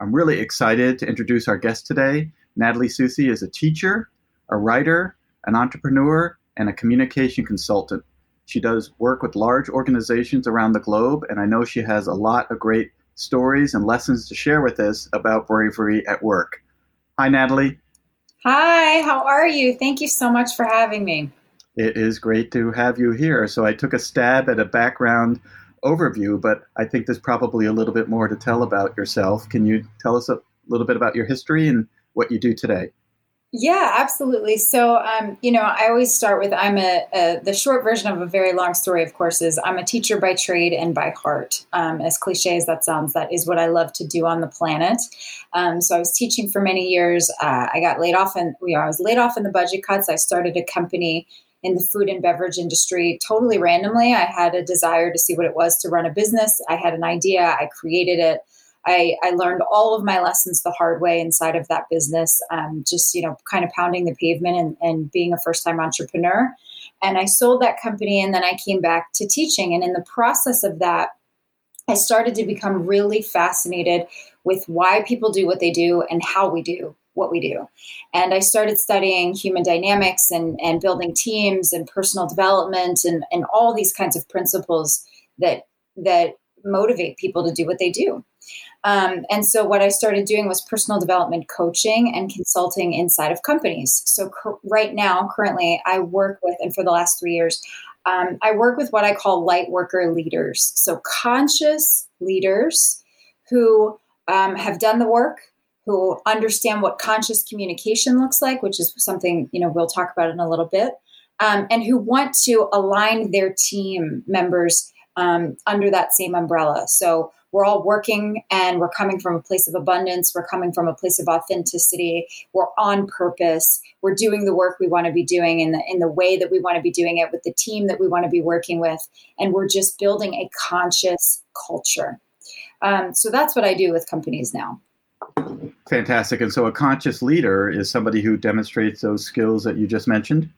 I'm really excited to introduce our guest today. Natalie Soucy is a teacher, a writer, an entrepreneur, and a communication consultant. She does work with large organizations around the globe, and I know she has a lot of great stories and lessons to share with us about bravery at work. Hi, Natalie. Hi, how are you? Thank you so much for having me. It is great to have you here. So, I took a stab at a background overview, but I think there's probably a little bit more to tell about yourself. Can you tell us a little bit about your history and what you do today? Yeah, absolutely. So, um, you know, I always start with I'm a, a, the short version of a very long story. Of course, is I'm a teacher by trade and by heart. Um, as cliche as that sounds, that is what I love to do on the planet. Um, so, I was teaching for many years. Uh, I got laid off, and you know, I was laid off in the budget cuts. I started a company in the food and beverage industry totally randomly. I had a desire to see what it was to run a business. I had an idea, I created it. I, I learned all of my lessons the hard way inside of that business, um, just, you know, kind of pounding the pavement and, and being a first time entrepreneur. And I sold that company and then I came back to teaching. And in the process of that, I started to become really fascinated with why people do what they do and how we do what we do. And I started studying human dynamics and, and building teams and personal development and, and all these kinds of principles that that motivate people to do what they do. Um, and so what I started doing was personal development coaching and consulting inside of companies. So right now, currently, I work with, and for the last three years, um, I work with what I call light worker leaders. So conscious leaders who um, have done the work, who understand what conscious communication looks like, which is something you know we'll talk about in a little bit, um, and who want to align their team members um, under that same umbrella. So we're all working and we're coming from a place of abundance. We're coming from a place of authenticity. We're on purpose. We're doing the work we want to be doing in the in the way that we want to be doing it with the team that we want to be working with, and we're just building a conscious culture. Um, so that's what I do with companies now. Fantastic. And so a conscious leader is somebody who demonstrates those skills that you just mentioned?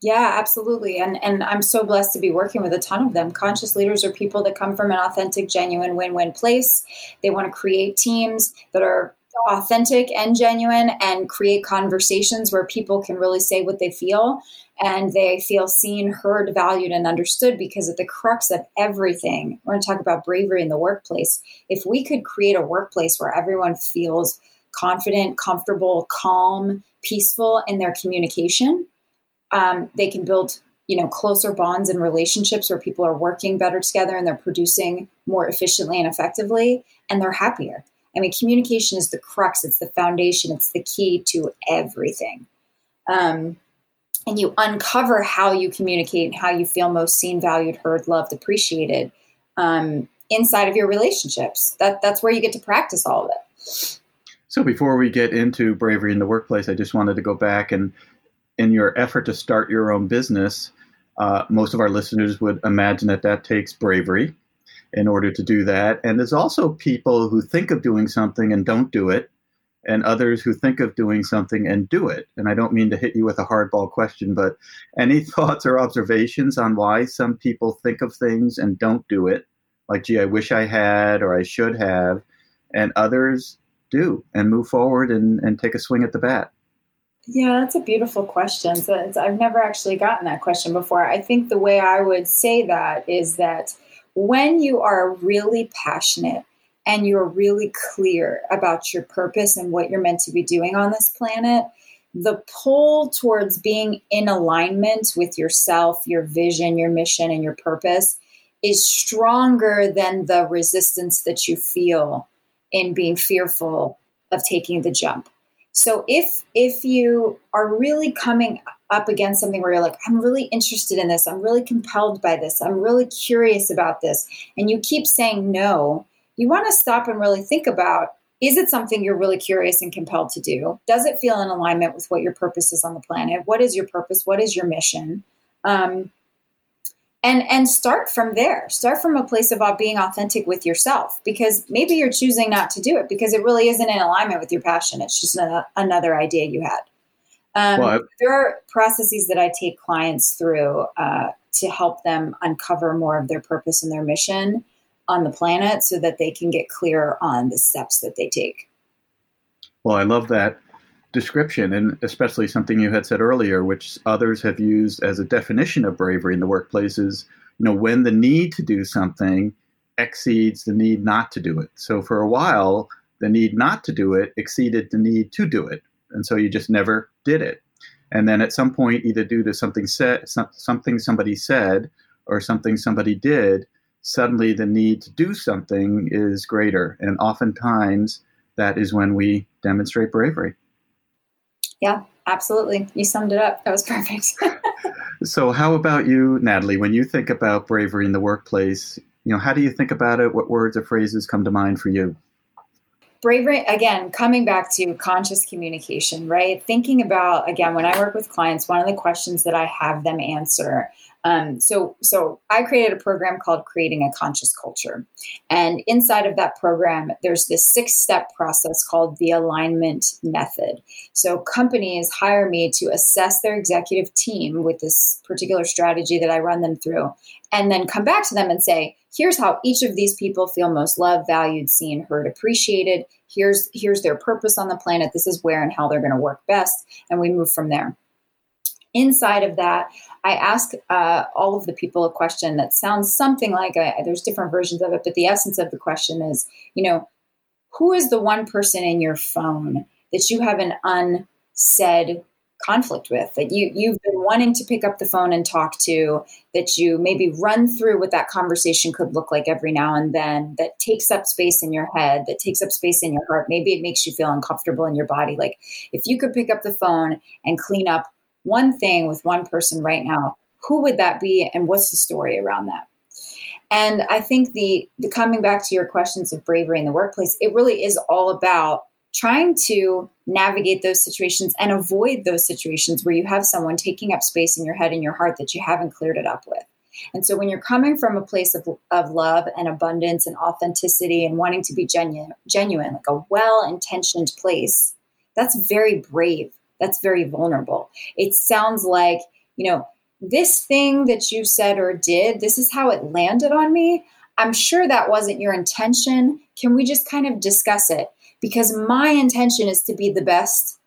Yeah, absolutely. And and I'm so blessed to be working with a ton of them. Conscious leaders are people that come from an authentic, genuine win-win place. They want to create teams that are authentic and genuine and create conversations where people can really say what they feel and they feel seen, heard, valued, and understood because at the crux of everything, we're going to talk about bravery in the workplace. If we could create a workplace where everyone feels confident, comfortable, calm, peaceful in their communication, um, they can build you know closer bonds and relationships where people are working better together and they're producing more efficiently and effectively and they're happier i mean communication is the crux it's the foundation it's the key to everything um, and you uncover how you communicate and how you feel most seen, valued, heard, loved, appreciated um, inside of your relationships. That that's where you get to practice all of it. So before we get into bravery in the workplace, I just wanted to go back and in your effort to start your own business, uh, most of our listeners would imagine that that takes bravery in order to do that. And there's also people who think of doing something and don't do it and others who think of doing something and do it. And I don't mean to hit you with a hardball question, but any thoughts or observations on why some people think of things and don't do it? Like, gee, I wish I had or I should have, and others do and move forward and, and take a swing at the bat. Yeah, that's a beautiful question. So I've never actually gotten that question before. I think the way I would say that is that when you are really passionate and you're really clear about your purpose and what you're meant to be doing on this planet, the pull towards being in alignment with yourself, your vision, your mission, and your purpose is stronger than the resistance that you feel in being fearful of taking the jump. So if if you are really coming up against something where you're like, I'm really interested in this, I'm really compelled by this, I'm really curious about this, and you keep saying no, you want to stop and really think about is it something you're really curious and compelled to do? Does it feel in alignment with what your purpose is on the planet? What is your purpose? What is your mission? Um, and and start from there. Start from a place of being authentic with yourself, because maybe you're choosing not to do it because it really isn't in alignment with your passion. It's just a, another idea you had. Um, well, there are processes that I take clients through uh, to help them uncover more of their purpose and their mission on the planet so that they can get clear on the steps that they take. Well, I love that description, and especially something you had said earlier, which others have used as a definition of bravery in the workplace is, you know, when the need to do something exceeds the need not to do it. So for a while, the need not to do it exceeded the need to do it, and so you just never did it. And then at some point, either due to something said, something somebody said, or something somebody did, suddenly the need to do something is greater. And oftentimes that is when we demonstrate bravery. Yeah, absolutely. You summed it up. That was perfect. so, how about you, Natalie? When you think about bravery in the workplace, you know, how do you think about it? What words or phrases come to mind for you? bravery again coming back to conscious communication right thinking about again when i work with clients one of the questions that i have them answer um, so, so I created a program called Creating a Conscious Culture, and inside of that program, there's this six-step process called the alignment method. So, companies hire me to assess their executive team with this particular strategy that I run them through, and then come back to them and say, "Here's how each of these people feel most loved, valued, seen, heard, appreciated. Here's here's their purpose on the planet. This is where and how they're going to work best," and we move from there inside of that, I ask uh, all of the people a question that sounds something like a, there's different versions of it, but the essence of the question is, you know, who is the one person in your phone that you have an unsaid conflict with that you you've been wanting to pick up the phone and talk to that you maybe run through what that conversation could look like every now and then that takes up space in your head that takes up space in your heart? Maybe it makes you feel uncomfortable in your body. Like if you could pick up the phone and clean up one thing with one person right now, who would that be and what's the story around that? And I think the, the coming back to your questions of bravery in the workplace, it really is all about trying to navigate those situations and avoid those situations where you have someone taking up space in your head and your heart that you haven't cleared it up with. And so when you're coming from a place of, of love and abundance and authenticity and wanting to be genuine, genuine, like a well-intentioned place, that's very brave that's very vulnerable. It sounds like, you know, this thing that you said or did, this is how it landed on me. I'm sure that wasn't your intention. Can we just kind of discuss it? Because my intention is to be the best,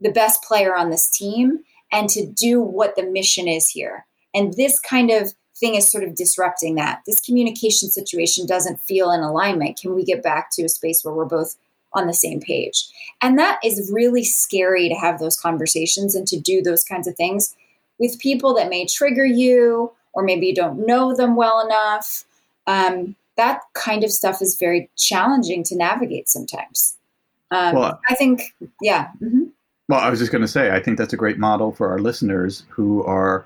the best player on this team and to do what the mission is here. And this kind of thing is sort of disrupting that. This communication situation doesn't feel in alignment. Can we get back to a space where we're both on the same page. And that is really scary to have those conversations and to do those kinds of things with people that may trigger you or maybe you don't know them well enough. Um, that kind of stuff is very challenging to navigate sometimes. Um, well, I think, yeah. Mm-hmm. Well, I was just going to say, I think that's a great model for our listeners who are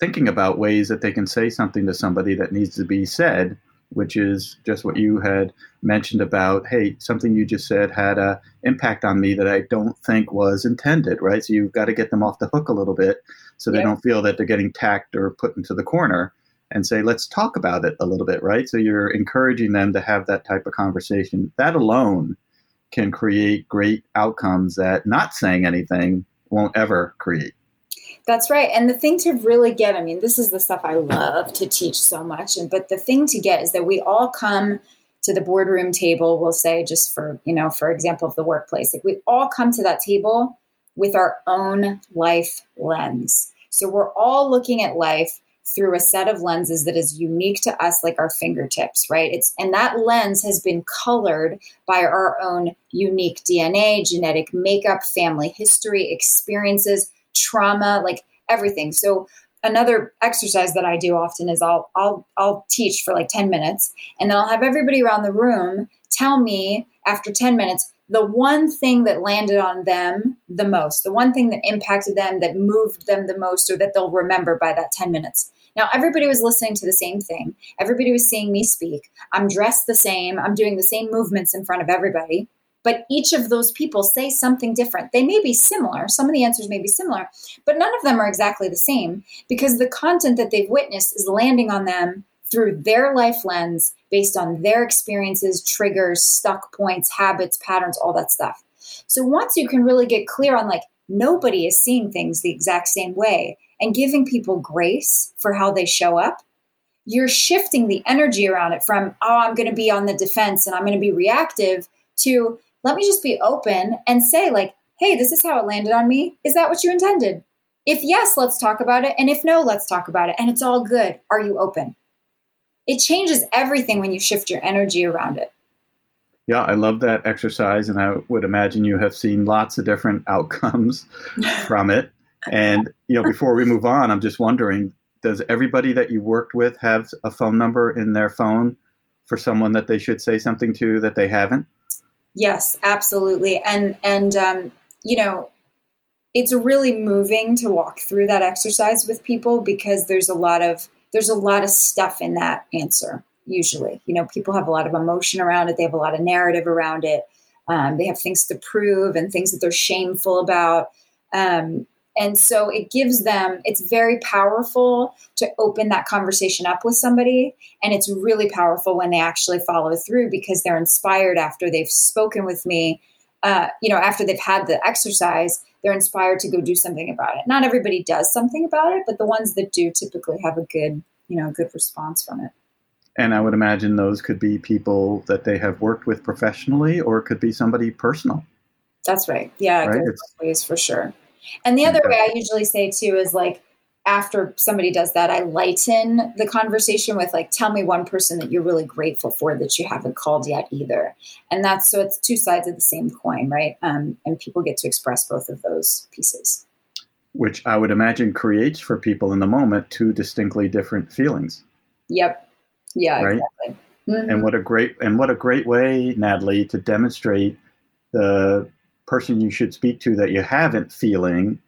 thinking about ways that they can say something to somebody that needs to be said which is just what you had mentioned about hey something you just said had a impact on me that i don't think was intended right so you've got to get them off the hook a little bit so they yeah. don't feel that they're getting tacked or put into the corner and say let's talk about it a little bit right so you're encouraging them to have that type of conversation that alone can create great outcomes that not saying anything won't ever create. That's right. And the thing to really get, I mean, this is the stuff I love to teach so much. And but the thing to get is that we all come to the boardroom table, we'll say, just for, you know, for example of the workplace. Like we all come to that table with our own life lens. So we're all looking at life through a set of lenses that is unique to us like our fingertips right it's and that lens has been colored by our own unique dna genetic makeup family history experiences trauma like everything so another exercise that i do often is i'll i'll i'll teach for like 10 minutes and then i'll have everybody around the room tell me after 10 minutes the one thing that landed on them the most, the one thing that impacted them, that moved them the most, or that they'll remember by that 10 minutes. Now, everybody was listening to the same thing. Everybody was seeing me speak. I'm dressed the same. I'm doing the same movements in front of everybody. But each of those people say something different. They may be similar. Some of the answers may be similar, but none of them are exactly the same because the content that they've witnessed is landing on them through their life lens based on their experiences, triggers, stuck points, habits, patterns, all that stuff. So once you can really get clear on like nobody is seeing things the exact same way and giving people grace for how they show up, you're shifting the energy around it from, oh, I'm going to be on the defense and I'm going to be reactive to let me just be open and say, like, hey, this is how it landed on me. Is that what you intended? If yes, let's talk about it. And if no, let's talk about it. And it's all good. Are you open? It changes everything when you shift your energy around it. Yeah, I love that exercise, and I would imagine you have seen lots of different outcomes from it. And you know, before we move on, I'm just wondering: Does everybody that you worked with have a phone number in their phone for someone that they should say something to that they haven't? Yes, absolutely. And and um, you know, it's really moving to walk through that exercise with people because there's a lot of there's a lot of stuff in that answer usually. You know people have a lot of emotion around it. They have a lot of narrative around it. Um, they have things to prove and things that they're shameful about. Um, and so it gives them it's very powerful to open that conversation up with somebody and it's really powerful when they actually follow through because they're inspired after they've spoken with me uh, you know after they've had the exercise they're inspired to go do something about it. Not everybody does something about it, but the ones that do typically have a good, you know, good response from it. And I would imagine those could be people that they have worked with professionally, or it could be somebody personal. That's right. Yeah, right? ways for sure. And the other way I usually say too is like after somebody does that, I lighten the conversation with like, tell me one person that you're really grateful for that you haven't called yet either. And that's so it's two sides of the same coin, right? Um, and people get to express both of those pieces. Which I would imagine creates for people in the moment two distinctly different feelings. Yep. Yeah, right? exactly. Mm-hmm. And what a great and what a great way, Natalie, to demonstrate the person you should speak to that you haven't feeling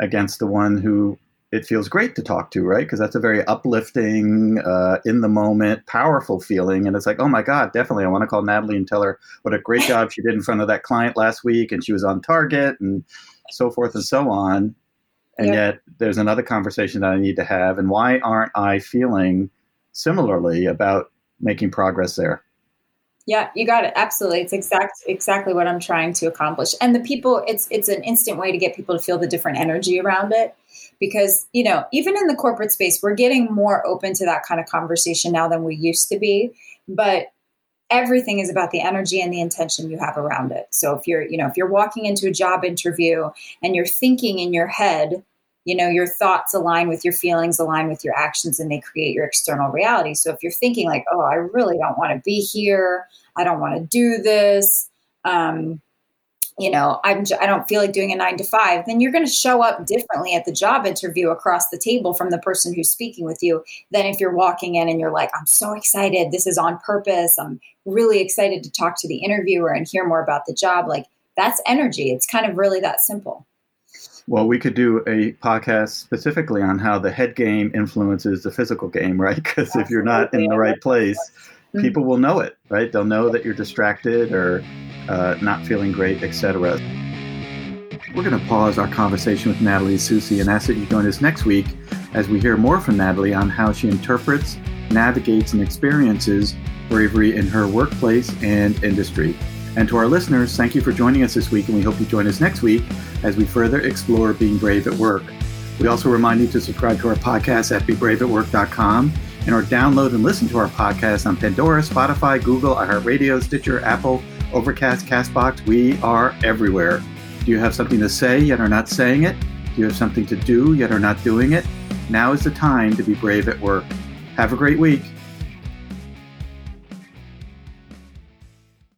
against the one who it feels great to talk to, right? Because that's a very uplifting, uh, in the moment, powerful feeling. And it's like, oh my God, definitely. I want to call Natalie and tell her what a great job she did in front of that client last week and she was on target and so forth and so on. And yep. yet there's another conversation that I need to have. And why aren't I feeling similarly about making progress there? Yeah, you got it. Absolutely. It's exact exactly what I'm trying to accomplish. And the people, it's it's an instant way to get people to feel the different energy around it because you know even in the corporate space we're getting more open to that kind of conversation now than we used to be but everything is about the energy and the intention you have around it so if you're you know if you're walking into a job interview and you're thinking in your head you know your thoughts align with your feelings align with your actions and they create your external reality so if you're thinking like oh i really don't want to be here i don't want to do this um, you know, I'm, I don't feel like doing a nine to five, then you're going to show up differently at the job interview across the table from the person who's speaking with you than if you're walking in and you're like, I'm so excited. This is on purpose. I'm really excited to talk to the interviewer and hear more about the job. Like that's energy. It's kind of really that simple. Well, we could do a podcast specifically on how the head game influences the physical game, right? Because if you're not in the right place, mm-hmm. people will know it, right? They'll know that you're distracted or uh, not feeling great, etc. We're going to pause our conversation with Natalie Soucy and ask that you join us next week as we hear more from Natalie on how she interprets, navigates, and experiences bravery in her workplace and industry. And to our listeners, thank you for joining us this week, and we hope you join us next week as we further explore being brave at work. We also remind you to subscribe to our podcast at bebraveatwork.com and or download and listen to our podcast on Pandora, Spotify, Google, iHeartRadio, Stitcher, Apple, Overcast, Castbox. We are everywhere. Do you have something to say yet are not saying it? Do you have something to do yet are not doing it? Now is the time to be brave at work. Have a great week.